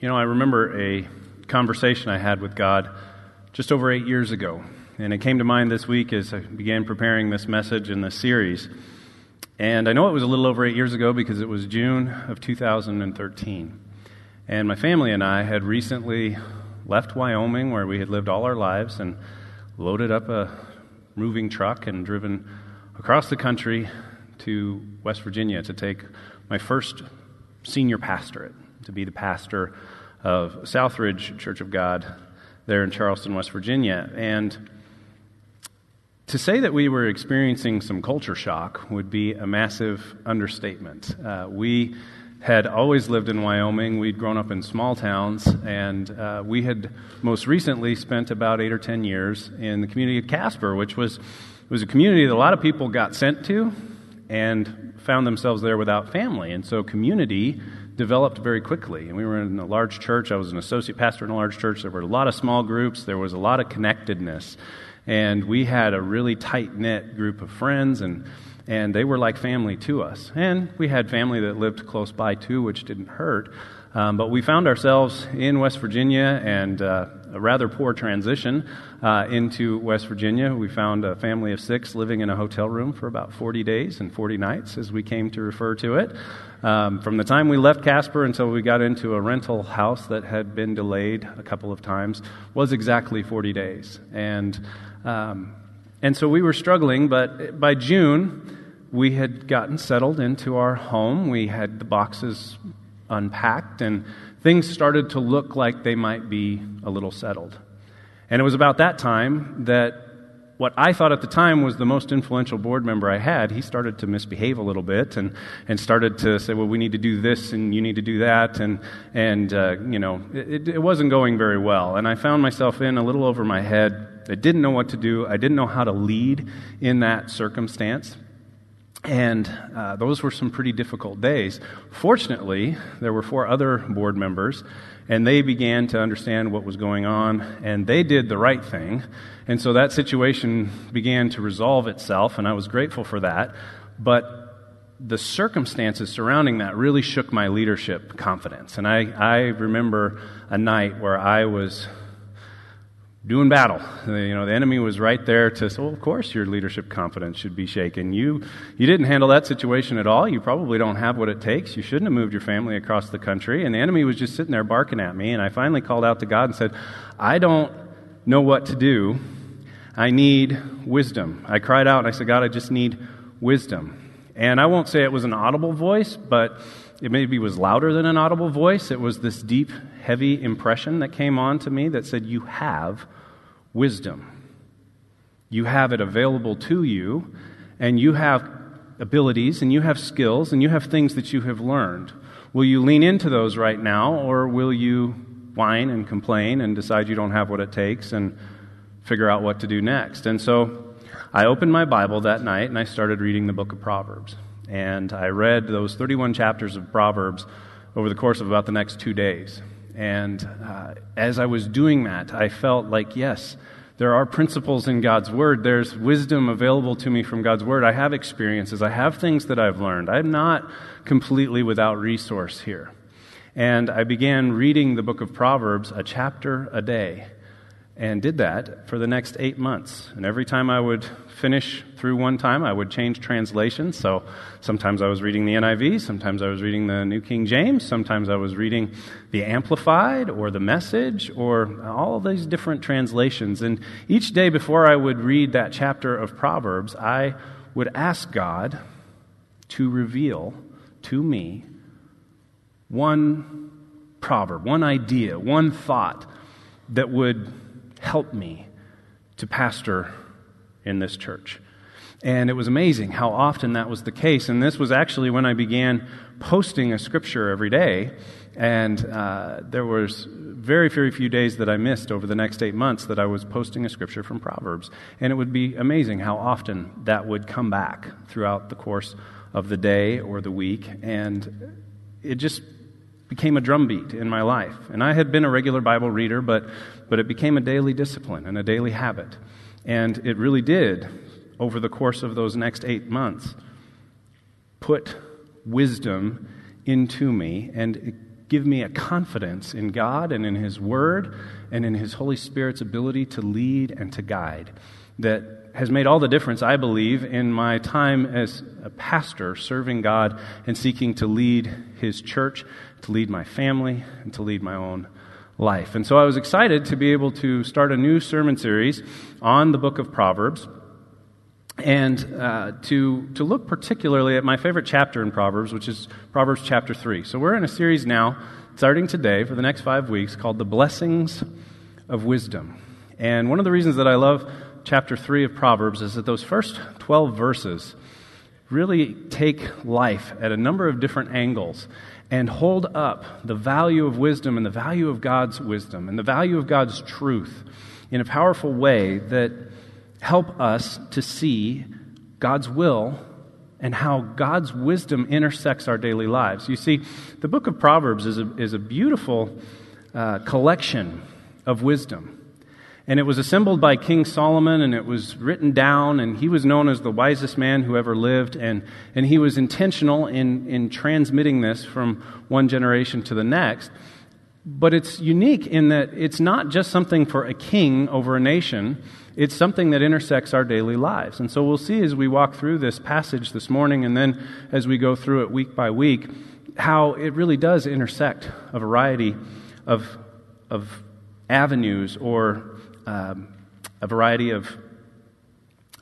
You know, I remember a conversation I had with God just over eight years ago, and it came to mind this week as I began preparing this message in this series. And I know it was a little over eight years ago because it was June of 2013. And my family and I had recently left Wyoming, where we had lived all our lives, and loaded up a moving truck and driven across the country to West Virginia to take my first senior pastorate to be the pastor of Southridge Church of God there in Charleston, West Virginia. And to say that we were experiencing some culture shock would be a massive understatement. Uh, we had always lived in Wyoming. We'd grown up in small towns, and uh, we had most recently spent about eight or ten years in the community of Casper, which was, was a community that a lot of people got sent to and found themselves there without family. And so community developed very quickly. And we were in a large church. I was an associate pastor in a large church. There were a lot of small groups, there was a lot of connectedness. And we had a really tight knit group of friends, and, and they were like family to us. And we had family that lived close by too, which didn't hurt. Um, but we found ourselves in West Virginia and uh, a rather poor transition uh, into West Virginia. We found a family of six living in a hotel room for about 40 days and 40 nights, as we came to refer to it. Um, from the time we left Casper until we got into a rental house that had been delayed a couple of times was exactly 40 days. And, um, and so we were struggling, but by June, we had gotten settled into our home. We had the boxes unpacked, and things started to look like they might be a little settled. And it was about that time that what I thought at the time was the most influential board member I had, he started to misbehave a little bit and, and started to say, well, we need to do this and you need to do that. And, and uh, you know, it, it wasn't going very well. And I found myself in a little over my head. I didn't know what to do. I didn't know how to lead in that circumstance. And uh, those were some pretty difficult days. Fortunately, there were four other board members, and they began to understand what was going on, and they did the right thing. And so that situation began to resolve itself, and I was grateful for that. But the circumstances surrounding that really shook my leadership confidence. And I, I remember a night where I was doing battle. You know, the enemy was right there to say, well, of course your leadership confidence should be shaken. You, you didn't handle that situation at all. You probably don't have what it takes. You shouldn't have moved your family across the country. And the enemy was just sitting there barking at me. And I finally called out to God and said, I don't know what to do. I need wisdom. I cried out and I said, God, I just need wisdom. And I won't say it was an audible voice, but it maybe was louder than an audible voice. It was this deep, heavy impression that came on to me that said, You have wisdom. You have it available to you, and you have abilities, and you have skills, and you have things that you have learned. Will you lean into those right now, or will you whine and complain and decide you don't have what it takes and figure out what to do next? And so I opened my Bible that night and I started reading the book of Proverbs. And I read those 31 chapters of Proverbs over the course of about the next two days. And uh, as I was doing that, I felt like, yes, there are principles in God's Word. There's wisdom available to me from God's Word. I have experiences. I have things that I've learned. I'm not completely without resource here. And I began reading the book of Proverbs a chapter a day and did that for the next eight months. And every time I would finish through one time, I would change translations. So sometimes I was reading the NIV, sometimes I was reading the New King James, sometimes I was reading the Amplified or the Message or all these different translations. And each day before I would read that chapter of Proverbs, I would ask God to reveal to me one proverb, one idea, one thought that would help me to pastor in this church. And it was amazing how often that was the case. And this was actually when I began posting a scripture every day. And uh, there was very, very few days that I missed over the next eight months that I was posting a scripture from Proverbs. And it would be amazing how often that would come back throughout the course of the day or the week. And it just became a drumbeat in my life. And I had been a regular Bible reader, but, but it became a daily discipline and a daily habit. And it really did, over the course of those next eight months, put wisdom into me. And give me a confidence in God and in His Word and in His Holy Spirit's ability to lead and to guide that has made all the difference, I believe, in my time as a pastor serving God and seeking to lead His church, to lead my family, and to lead my own life. And so I was excited to be able to start a new sermon series on the book of Proverbs and uh, to, to look particularly at my favorite chapter in Proverbs, which is Proverbs chapter 3. So we're in a series now, starting today for the next five weeks, called The Blessings of Wisdom. And one of the reasons that I love chapter 3 of Proverbs is that those first 12 verses really take life at a number of different angles and hold up the value of wisdom and the value of God's wisdom and the value of God's truth in a powerful way that help us to see God's will and how God's wisdom intersects our daily lives. You see, the book of Proverbs is a, is a beautiful uh, collection of wisdom. And it was assembled by King Solomon, and it was written down, and he was known as the wisest man who ever lived. And, and he was intentional in, in transmitting this from one generation to the next. But it's unique in that it's not just something for a king over a nation, it's something that intersects our daily lives. And so we'll see as we walk through this passage this morning and then as we go through it week by week how it really does intersect a variety of, of avenues or um, a variety of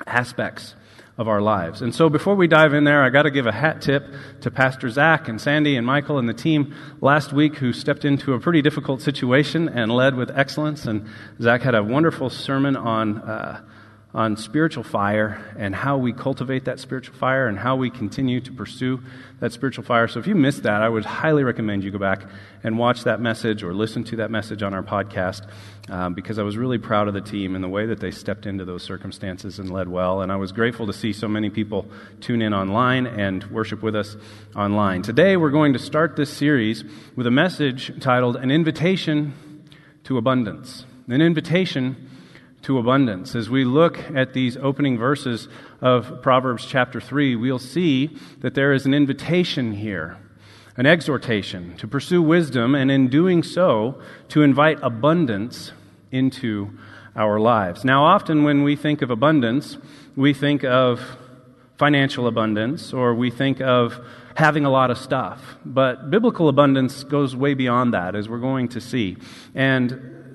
aspects of our lives. And so before we dive in there, I got to give a hat tip to Pastor Zach and Sandy and Michael and the team last week who stepped into a pretty difficult situation and led with excellence. And Zach had a wonderful sermon on. Uh, on spiritual fire and how we cultivate that spiritual fire and how we continue to pursue that spiritual fire. So if you missed that, I would highly recommend you go back and watch that message or listen to that message on our podcast um, because I was really proud of the team and the way that they stepped into those circumstances and led well. And I was grateful to see so many people tune in online and worship with us online. Today, we're going to start this series with a message titled An Invitation to Abundance. An invitation to abundance. As we look at these opening verses of Proverbs chapter 3, we'll see that there is an invitation here, an exhortation to pursue wisdom, and in doing so, to invite abundance into our lives. Now, often when we think of abundance, we think of financial abundance or we think of having a lot of stuff. But biblical abundance goes way beyond that, as we're going to see. And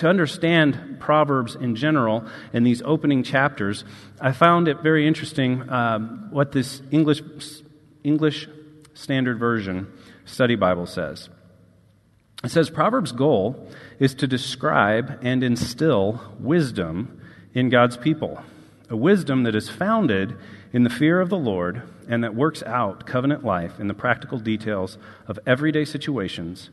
to understand Proverbs in general in these opening chapters, I found it very interesting um, what this English, English Standard Version study Bible says. It says Proverbs' goal is to describe and instill wisdom in God's people, a wisdom that is founded in the fear of the Lord and that works out covenant life in the practical details of everyday situations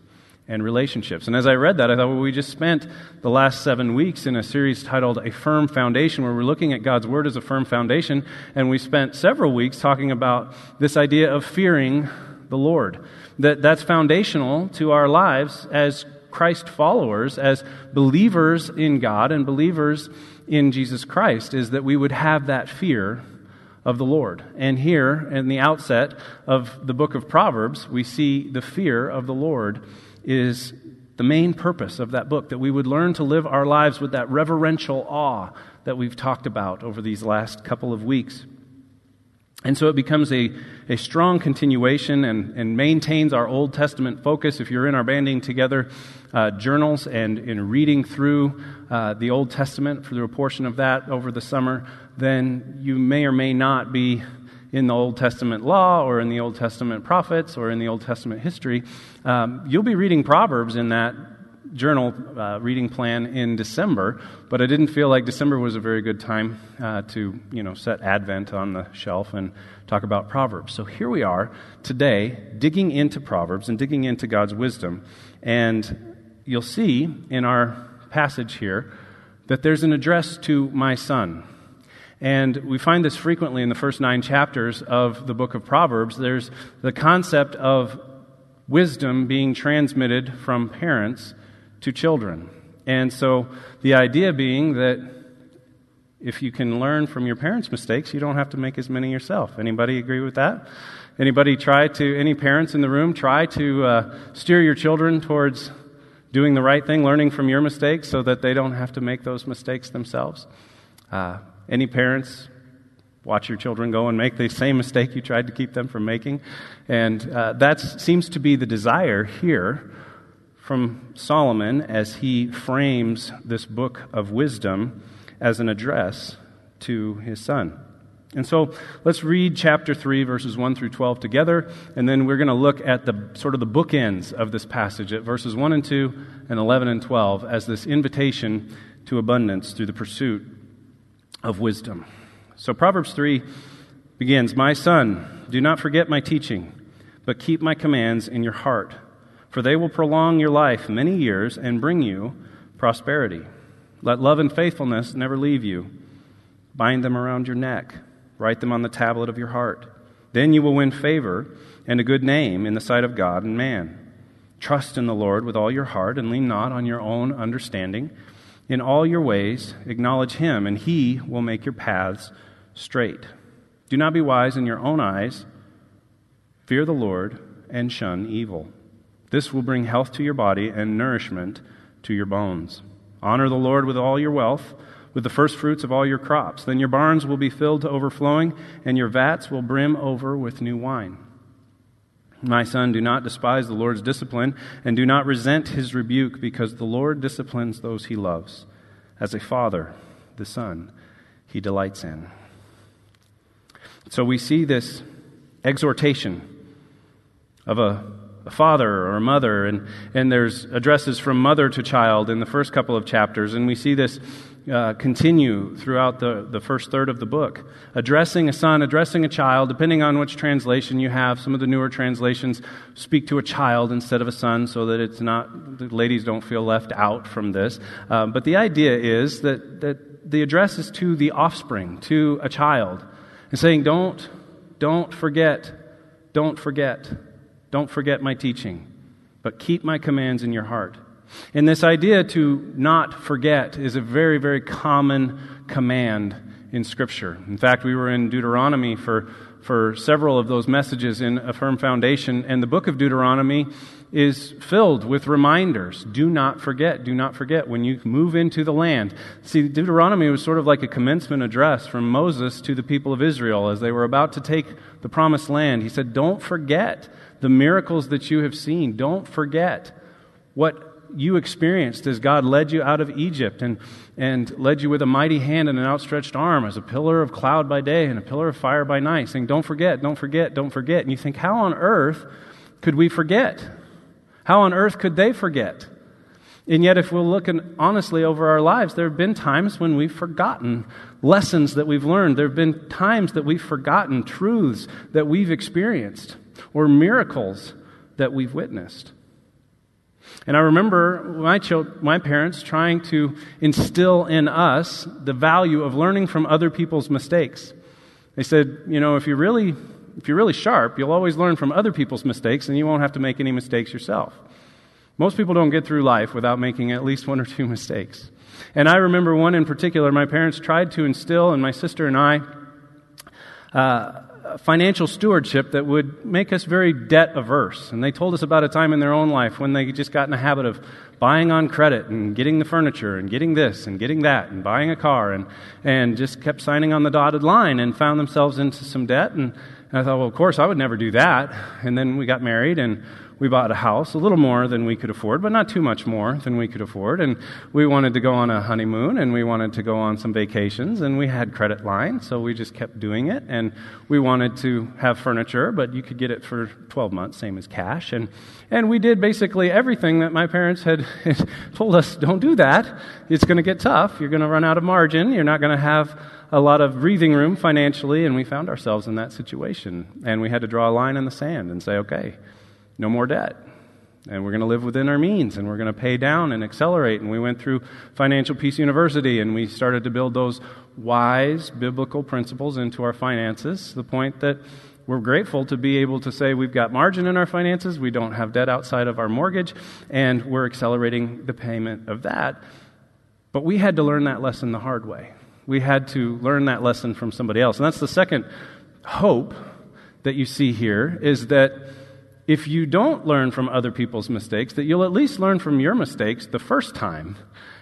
and relationships. And as I read that, I thought, well, we just spent the last seven weeks in a series titled A Firm Foundation, where we're looking at God's Word as a firm foundation. And we spent several weeks talking about this idea of fearing the Lord. That that's foundational to our lives as Christ followers, as believers in God and believers in Jesus Christ, is that we would have that fear of the Lord. And here, in the outset of the book of Proverbs, we see the fear of the Lord is the main purpose of that book that we would learn to live our lives with that reverential awe that we've talked about over these last couple of weeks. And so it becomes a, a strong continuation and, and maintains our Old Testament focus. If you're in our banding together uh, journals and in reading through uh, the Old Testament through a portion of that over the summer, then you may or may not be in the Old Testament law or in the Old Testament prophets or in the Old Testament history, um, you'll be reading Proverbs in that journal uh, reading plan in December, but I didn't feel like December was a very good time uh, to, you know, set Advent on the shelf and talk about Proverbs. So here we are today, digging into Proverbs and digging into God's wisdom, and you'll see in our passage here that there's an address to my son. And we find this frequently in the first nine chapters of the book of Proverbs. There's the concept of wisdom being transmitted from parents to children. And so the idea being that if you can learn from your parents' mistakes, you don't have to make as many yourself. Anybody agree with that? Anybody try to, any parents in the room, try to uh, steer your children towards doing the right thing, learning from your mistakes so that they don't have to make those mistakes themselves? Uh, any parents watch your children go and make the same mistake you tried to keep them from making? And uh, that seems to be the desire here from Solomon as he frames this book of wisdom as an address to his son. And so let's read chapter 3, verses 1 through 12 together, and then we're going to look at the sort of the bookends of this passage at verses 1 and 2 and 11 and 12 as this invitation to abundance through the pursuit of wisdom. So Proverbs 3 begins My son, do not forget my teaching, but keep my commands in your heart, for they will prolong your life many years and bring you prosperity. Let love and faithfulness never leave you. Bind them around your neck, write them on the tablet of your heart. Then you will win favor and a good name in the sight of God and man. Trust in the Lord with all your heart and lean not on your own understanding. In all your ways, acknowledge him, and he will make your paths straight. Do not be wise in your own eyes. Fear the Lord and shun evil. This will bring health to your body and nourishment to your bones. Honor the Lord with all your wealth, with the first fruits of all your crops. Then your barns will be filled to overflowing, and your vats will brim over with new wine. My son, do not despise the Lord's discipline, and do not resent his rebuke, because the Lord disciplines those he loves. As a father, the son he delights in. So we see this exhortation of a, a, father or a mother, and, and there's addresses from mother to child in the first couple of chapters, and we see this uh, continue throughout the, the first third of the book. Addressing a son, addressing a child, depending on which translation you have. Some of the newer translations speak to a child instead of a son so that it's not, the ladies don't feel left out from this. Uh, but the idea is that, that the address is to the offspring, to a child, and saying, don't, don't forget, don't forget, don't forget my teaching, but keep my commands in your heart. And this idea to not forget is a very, very common command in Scripture. In fact, we were in Deuteronomy for, for several of those messages in A Firm Foundation, and the book of Deuteronomy is filled with reminders. Do not forget, do not forget when you move into the land. See, Deuteronomy was sort of like a commencement address from Moses to the people of Israel as they were about to take the promised land. He said, Don't forget the miracles that you have seen. Don't forget what you experienced as God led you out of Egypt and, and led you with a mighty hand and an outstretched arm as a pillar of cloud by day and a pillar of fire by night, saying, Don't forget, don't forget, don't forget. And you think, How on earth could we forget? How on earth could they forget? And yet, if we're looking honestly over our lives, there have been times when we've forgotten lessons that we've learned. There have been times that we've forgotten truths that we've experienced or miracles that we've witnessed. And I remember my, child, my parents trying to instill in us the value of learning from other people's mistakes. They said, you know, if you're really, if you're really sharp, you'll always learn from other people's mistakes and you won't have to make any mistakes yourself. Most people don't get through life without making at least one or two mistakes. And I remember one in particular, my parents tried to instill in my sister and I uh, financial stewardship that would make us very debt averse. And they told us about a time in their own life when they just got in the habit of buying on credit and getting the furniture and getting this and getting that and buying a car and, and just kept signing on the dotted line and found themselves into some debt. And, and I thought, well, of course, I would never do that. And then we got married and we bought a house, a little more than we could afford, but not too much more than we could afford. And we wanted to go on a honeymoon and we wanted to go on some vacations and we had credit lines, so we just kept doing it. And we wanted to have furniture, but you could get it for 12 months, same as cash. And, and we did basically everything that my parents had told us don't do that. It's going to get tough. You're going to run out of margin. You're not going to have a lot of breathing room financially. And we found ourselves in that situation. And we had to draw a line in the sand and say, okay, no more debt. And we're going to live within our means and we're going to pay down and accelerate. And we went through Financial Peace University and we started to build those wise biblical principles into our finances. The point that we're grateful to be able to say we've got margin in our finances, we don't have debt outside of our mortgage, and we're accelerating the payment of that. But we had to learn that lesson the hard way. We had to learn that lesson from somebody else. And that's the second hope that you see here is that if you don't learn from other people's mistakes, that you'll at least learn from your mistakes the first time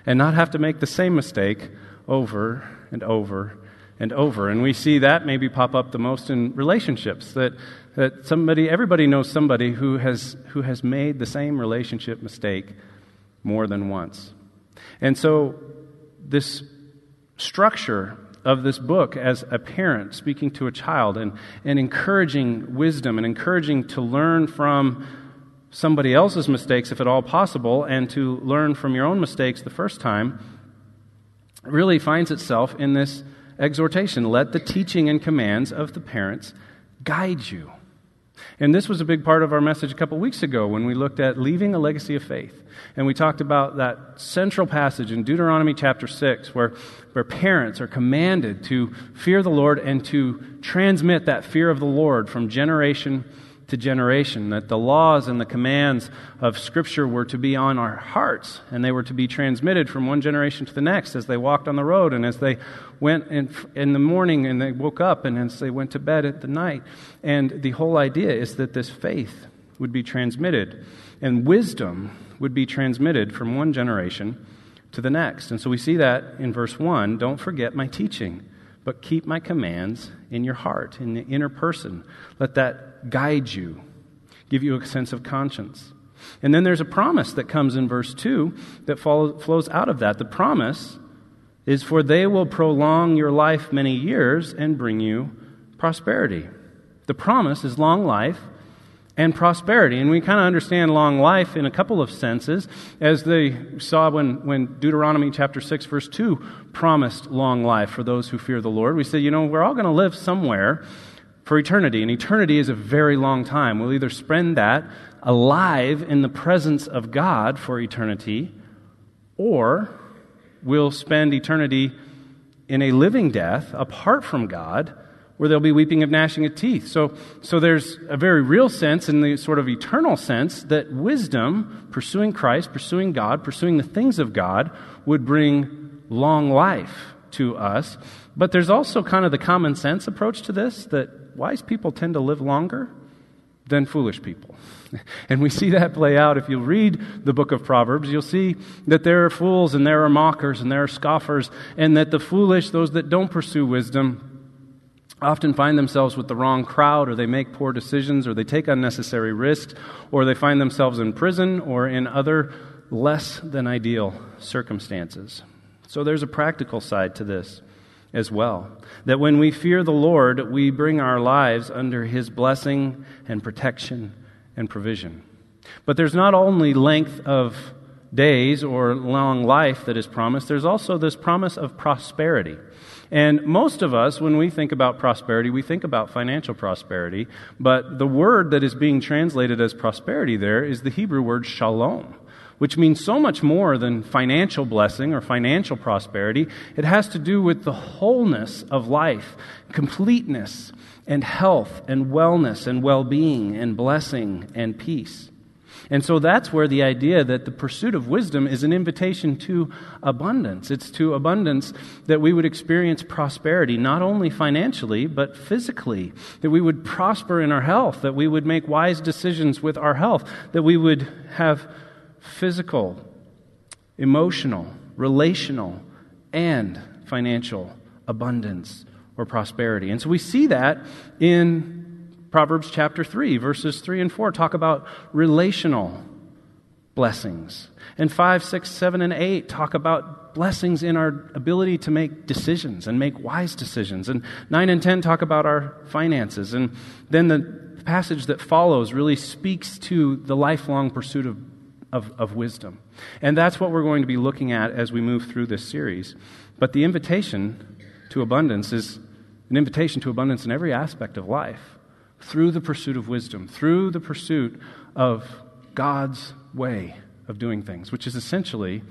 and not have to make the same mistake over and over and over. And we see that maybe pop up the most in relationships that, that somebody, everybody knows somebody who has, who has made the same relationship mistake more than once. And so, this structure of this book as a parent speaking to a child and, and encouraging wisdom and encouraging to learn from somebody else's mistakes, if at all possible, and to learn from your own mistakes the first time, really finds itself in this exhortation let the teaching and commands of the parents guide you. And this was a big part of our message a couple weeks ago when we looked at leaving a legacy of faith. And we talked about that central passage in Deuteronomy chapter 6 where, where parents are commanded to fear the Lord and to transmit that fear of the Lord from generation to generation, that the laws and the commands of Scripture were to be on our hearts, and they were to be transmitted from one generation to the next as they walked on the road and as they went in, in the morning and they woke up and as they went to bed at the night. And the whole idea is that this faith would be transmitted, and wisdom would be transmitted from one generation to the next. And so we see that in verse 1 don't forget my teaching but keep my commands in your heart, in the inner person. Let that guide you, give you a sense of conscience. And then there's a promise that comes in verse 2 that follow, flows out of that. The promise is for they will prolong your life many years and bring you prosperity. The promise is long life and prosperity. And we kind of understand long life in a couple of senses, as they saw when, when Deuteronomy chapter 6, verse 2 promised long life for those who fear the Lord. We said, you know, we're all going to live somewhere for eternity, and eternity is a very long time. We'll either spend that alive in the presence of God for eternity, or we'll spend eternity in a living death apart from God where there'll be weeping of gnashing of teeth. So, so there's a very real sense, in the sort of eternal sense, that wisdom, pursuing Christ, pursuing God, pursuing the things of God, would bring long life to us. But there's also kind of the common sense approach to this that wise people tend to live longer than foolish people. And we see that play out. If you read the book of Proverbs, you'll see that there are fools and there are mockers and there are scoffers, and that the foolish, those that don't pursue wisdom, often find themselves with the wrong crowd, or they make poor decisions, or they take unnecessary risks, or they find themselves in prison or in other less than ideal circumstances. So there's a practical side to this as well. That when we fear the Lord, we bring our lives under His blessing and protection and provision. But there's not only length of days or long life that is promised, there's also this promise of prosperity. And most of us, when we think about prosperity, we think about financial prosperity, but the word that is being translated as prosperity there is the Hebrew word shalom, which means so much more than financial blessing or financial prosperity. It has to do with the wholeness of life, completeness, and health, and wellness, and well being, and blessing, and peace. And so that's where the idea that the pursuit of wisdom is an invitation to abundance. It's to abundance that we would experience prosperity, not only financially, but physically. That we would prosper in our health, that we would make wise decisions with our health, that we would have physical, emotional, relational, and financial abundance or prosperity. And so we see that in Proverbs chapter 3, verses 3 and 4 talk about relational blessings. And 5, 6, 7, and 8 talk about blessings in our ability to make decisions and make wise decisions. And 9 and 10 talk about our finances. And then the passage that follows really speaks to the lifelong pursuit of, of, of wisdom. And that's what we're going to be looking at as we move through this series. But the invitation to abundance is an invitation to abundance in every aspect of life through the pursuit of wisdom, through the pursuit of God's way of doing things, which is essentially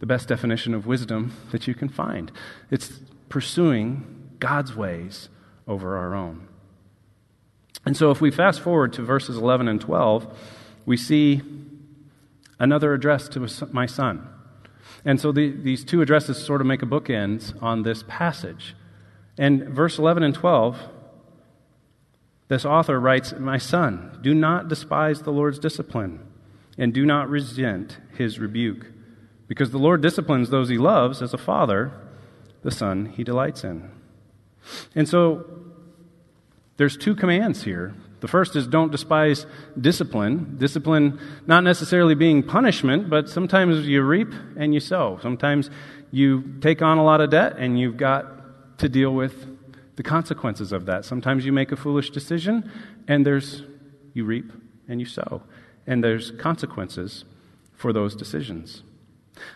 the best definition of wisdom that you can find. It's pursuing God's ways over our own. And so, if we fast forward to verses 11 and 12, we see another address to my son. And so the, these two addresses sort of make a bookend on this passage. And verse 11 and 12, this author writes, My son, do not despise the Lord's discipline, and do not resent his rebuke, because the Lord disciplines those he loves as a father, the son he delights in. And so there's two commands here. The first is don't despise discipline. Discipline not necessarily being punishment, but sometimes you reap and you sow. Sometimes you take on a lot of debt and you've got to deal with the consequences of that. Sometimes you make a foolish decision and there's you reap and you sow. And there's consequences for those decisions.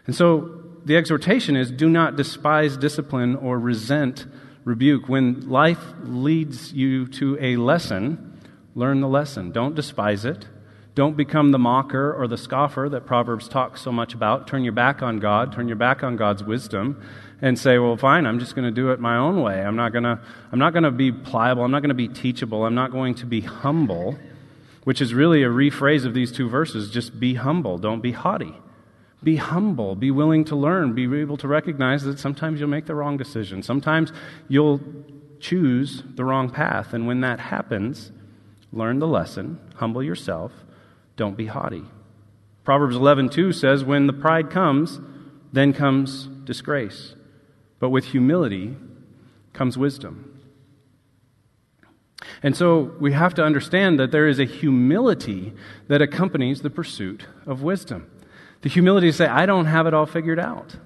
And so the exhortation is do not despise discipline or resent rebuke. When life leads you to a lesson, learn the lesson. Don't despise it. Don't become the mocker or the scoffer that Proverbs talks so much about. Turn your back on God, turn your back on God's wisdom, and say, well, fine, I'm just going to do it my own way. I'm not going to, be pliable. I'm not going to be teachable. I'm not going to be humble, which is really a rephrase of these two verses. Just be humble. Don't be haughty. Be humble. Be willing to learn. Be able to recognize that sometimes you'll make the wrong decision. Sometimes you'll choose the wrong path. And when that happens, learn the lesson. Humble yourself. Don't be haughty. Proverbs 11:2 says, "When the pride comes, then comes disgrace, but with humility comes wisdom." And so we have to understand that there is a humility that accompanies the pursuit of wisdom. The humility to say, I don't have it all figured out.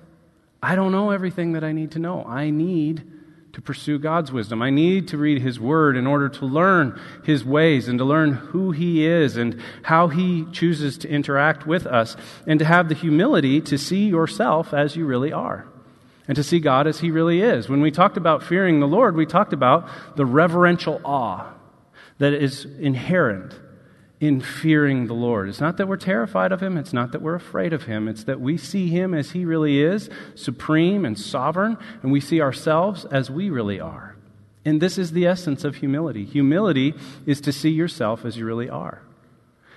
I don't know everything that I need to know. I need to pursue God's wisdom. I need to read His Word in order to learn His ways and to learn who He is and how He chooses to interact with us and to have the humility to see yourself as you really are and to see God as He really is. When we talked about fearing the Lord, we talked about the reverential awe that is inherent in fearing the Lord. It's not that we're terrified of him, it's not that we're afraid of him, it's that we see him as he really is, supreme and sovereign, and we see ourselves as we really are. And this is the essence of humility. Humility is to see yourself as you really are.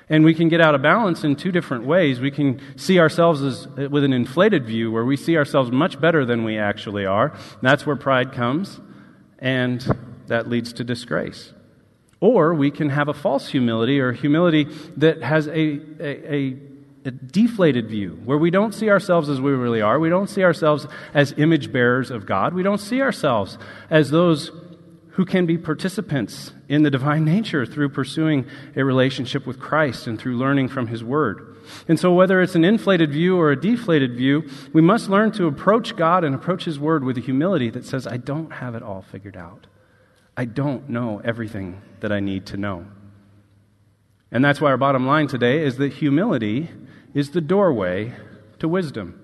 And we can get out of balance in two different ways. We can see ourselves as, with an inflated view where we see ourselves much better than we actually are. that's where pride comes, and that leads to disgrace. Or we can have a false humility or humility that has a, a, a, a, deflated view, where we don't see ourselves as we really are. We don't see ourselves as image bearers of God. We don't see ourselves as those who can be participants in the divine nature through pursuing a relationship with Christ and through learning from His Word. And so, whether it's an inflated view or a deflated view, we must learn to approach God and approach His Word with a humility that says, I don't have it all figured out. I don't know everything that I need to know. And that's why our bottom line today is that humility is the doorway to wisdom.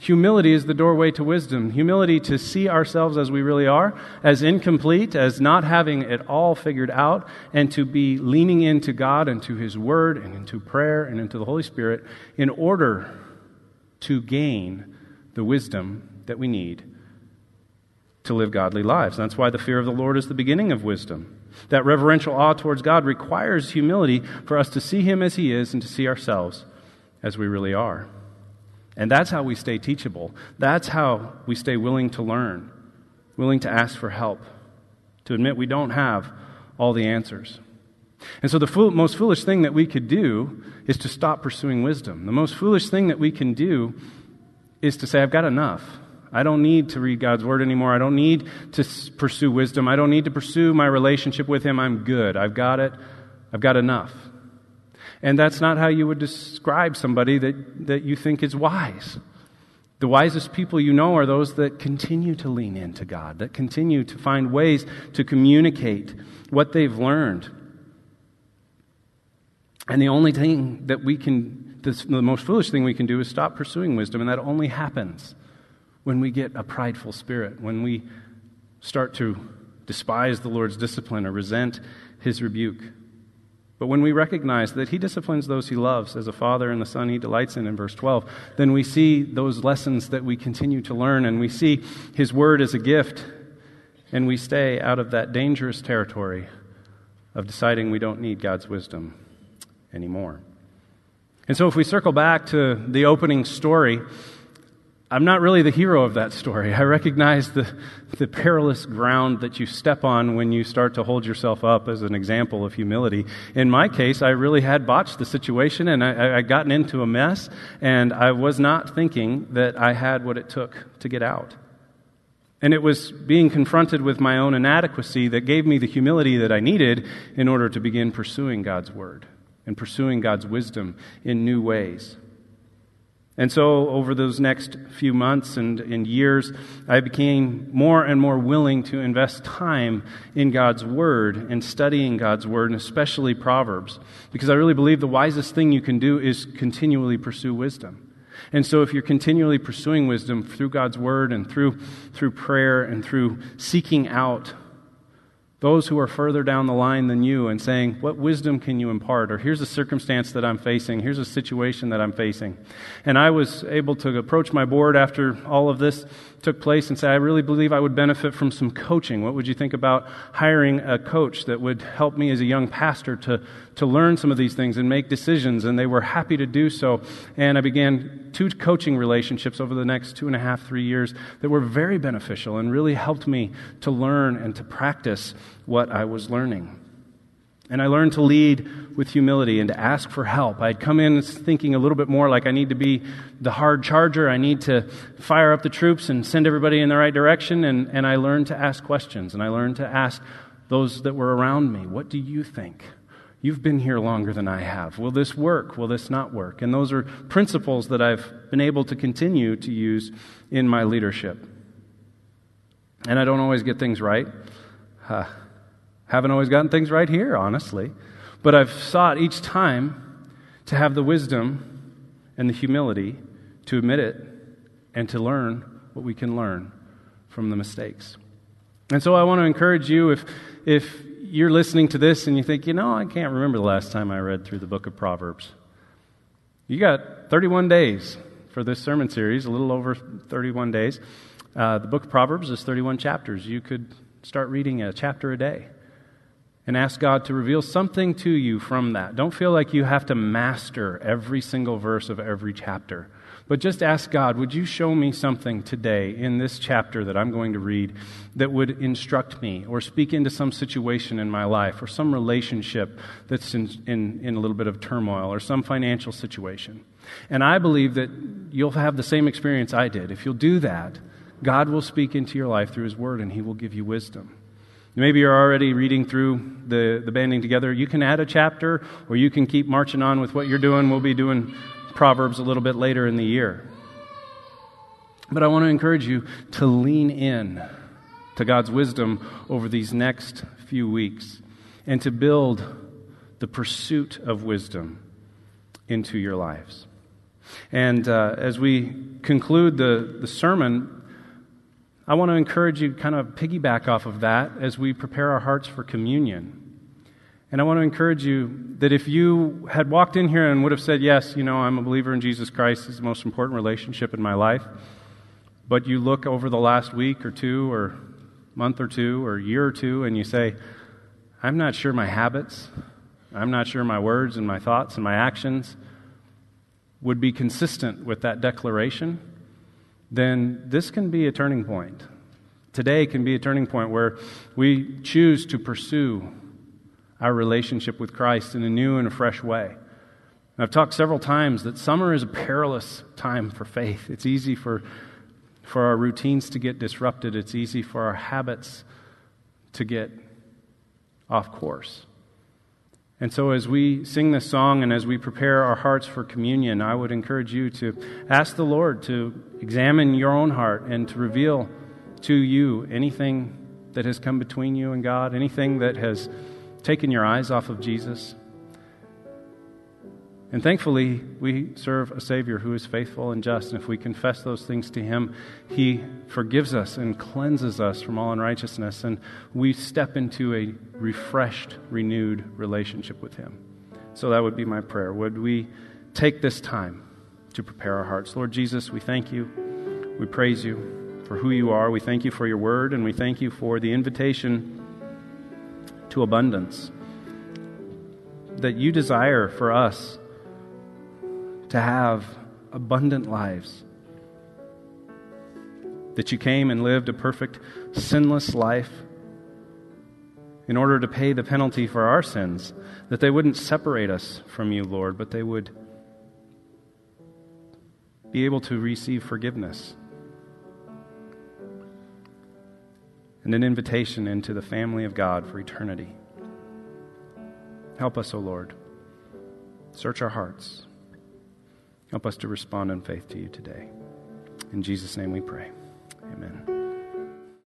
Humility is the doorway to wisdom. Humility to see ourselves as we really are, as incomplete, as not having it all figured out, and to be leaning into God and to His Word and into prayer and into the Holy Spirit in order to gain the wisdom that we need to live godly lives. That's why the fear of the Lord is the beginning of wisdom. That reverential awe towards God requires humility for us to see Him as He is and to see ourselves as we really are. And that's how we stay teachable. That's how we stay willing to learn, willing to ask for help, to admit we don't have all the answers. And so, the fool- most foolish thing that we could do is to stop pursuing wisdom. The most foolish thing that we can do is to say, I've got enough. I don't need to read God's word anymore. I don't need to pursue wisdom. I don't need to pursue my relationship with Him. I'm good. I've got it. I've got enough. And that's not how you would describe somebody that, that you think is wise. The wisest people you know are those that continue to lean into God, that continue to find ways to communicate what they've learned. And the only thing that we can, the most foolish thing we can do is stop pursuing wisdom, and that only happens when we get a prideful spirit, when we start to despise the Lord's discipline or resent his rebuke. But when we recognize that he disciplines those he loves as a father and the son he delights in in verse 12, then we see those lessons that we continue to learn and we see his word as a gift and we stay out of that dangerous territory of deciding we don't need God's wisdom anymore. And so if we circle back to the opening story, I'm not really the hero of that story. I recognize the, the perilous ground that you step on when you start to hold yourself up as an example of humility. In my case, I really had botched the situation and I, I gotten into a mess, and I was not thinking that I had what it took to get out. And it was being confronted with my own inadequacy that gave me the humility that I needed in order to begin pursuing God's Word and pursuing God's wisdom in new ways. And so, over those next few months and, and, years, I became more and more willing to invest time in God's Word and studying God's Word, and especially Proverbs, because I really believe the wisest thing you can do is continually pursue wisdom. And so, if you're continually pursuing wisdom through God's Word and through, through prayer and through seeking out those who are further down the line than you and saying, What wisdom can you impart? Or here's a circumstance that I'm facing. Here's a situation that I'm facing. And I was able to approach my board after all of this took place and say, I really believe I would benefit from some coaching. What would you think about hiring a coach that would help me as a young pastor to, to learn some of these things and make decisions? And they were happy to do so. And I began two coaching relationships over the next two and a half, three years that were very beneficial and really helped me to learn and to practice what I was learning. And I learned to lead with humility and to ask for help. I'd come in thinking a little bit more like I need to be the hard charger. I need to fire up the troops and send everybody in the right direction. And, and I learned to ask questions. And I learned to ask those that were around me, What do you think? You've been here longer than I have. Will this work? Will this not work? And those are principles that I've been able to continue to use in my leadership. And I don't always get things right. Uh, haven't always gotten things right here, honestly. But I've sought each time to have the wisdom and the humility to admit it and to learn what we can learn from the mistakes. And so I want to encourage you if, if you're listening to this and you think, you know, I can't remember the last time I read through the book of Proverbs. You got 31 days for this sermon series, a little over 31 days. Uh, the book of Proverbs is 31 chapters. You could start reading a chapter a day and ask God to reveal something to you from that. Don't feel like you have to master every single verse of every chapter. But just ask God, would you show me something today in this chapter that I'm going to read that would instruct me or speak into some situation in my life or some relationship that's in, in, in a little bit of turmoil or some financial situation? And I believe that you'll have the same experience I did. If you'll do that, God will speak into your life through His Word and He will give you wisdom. Maybe you're already reading through the, the banding together. You can add a chapter, or you can keep marching on with what you're doing. We'll be doing Proverbs a little bit later in the year. But I want to encourage you to lean in to God's wisdom over these next few weeks and to build the pursuit of wisdom into your lives. And uh, as we conclude the, the sermon, I want to encourage you to kind of piggyback off of that as we prepare our hearts for communion. And I want to encourage you that if you had walked in here and would have said, Yes, you know, I'm a believer in Jesus Christ, is the most important relationship in my life, but you look over the last week or two, or month or two, or year or two, and you say, I'm not sure my habits, I'm not sure my words and my thoughts and my actions would be consistent with that declaration then this can be a turning point. Today can be a turning point where we choose to pursue our relationship with Christ in a new and a fresh way. I've talked several times that summer is a perilous time for faith. It's easy for, for our routines to get disrupted, it's easy for our habits to get off course. And so, as we sing this song and as we prepare our hearts for communion, I would encourage you to ask the Lord to examine your own heart and to reveal to you anything that has come between you and God, anything that has taken your eyes off of Jesus. And thankfully, we serve a Savior who is faithful and just. And if we confess those things to Him, He forgives us and cleanses us from all unrighteousness. And we step into a refreshed, renewed relationship with Him. So that would be my prayer. Would we take this time to prepare our hearts? Lord Jesus, we thank you. We praise you for who you are. We thank you for your word, and we thank you for the invitation to abundance that you desire for us to have abundant lives. that you came and lived a perfect, sinless life in order to pay the penalty for our sins, that they wouldn't separate us from you, Lord, but they would be able to receive forgiveness and an invitation into the family of God for eternity. Help us, O Lord. Search our hearts. Help us to respond in faith to you today. In Jesus' name we pray. Amen.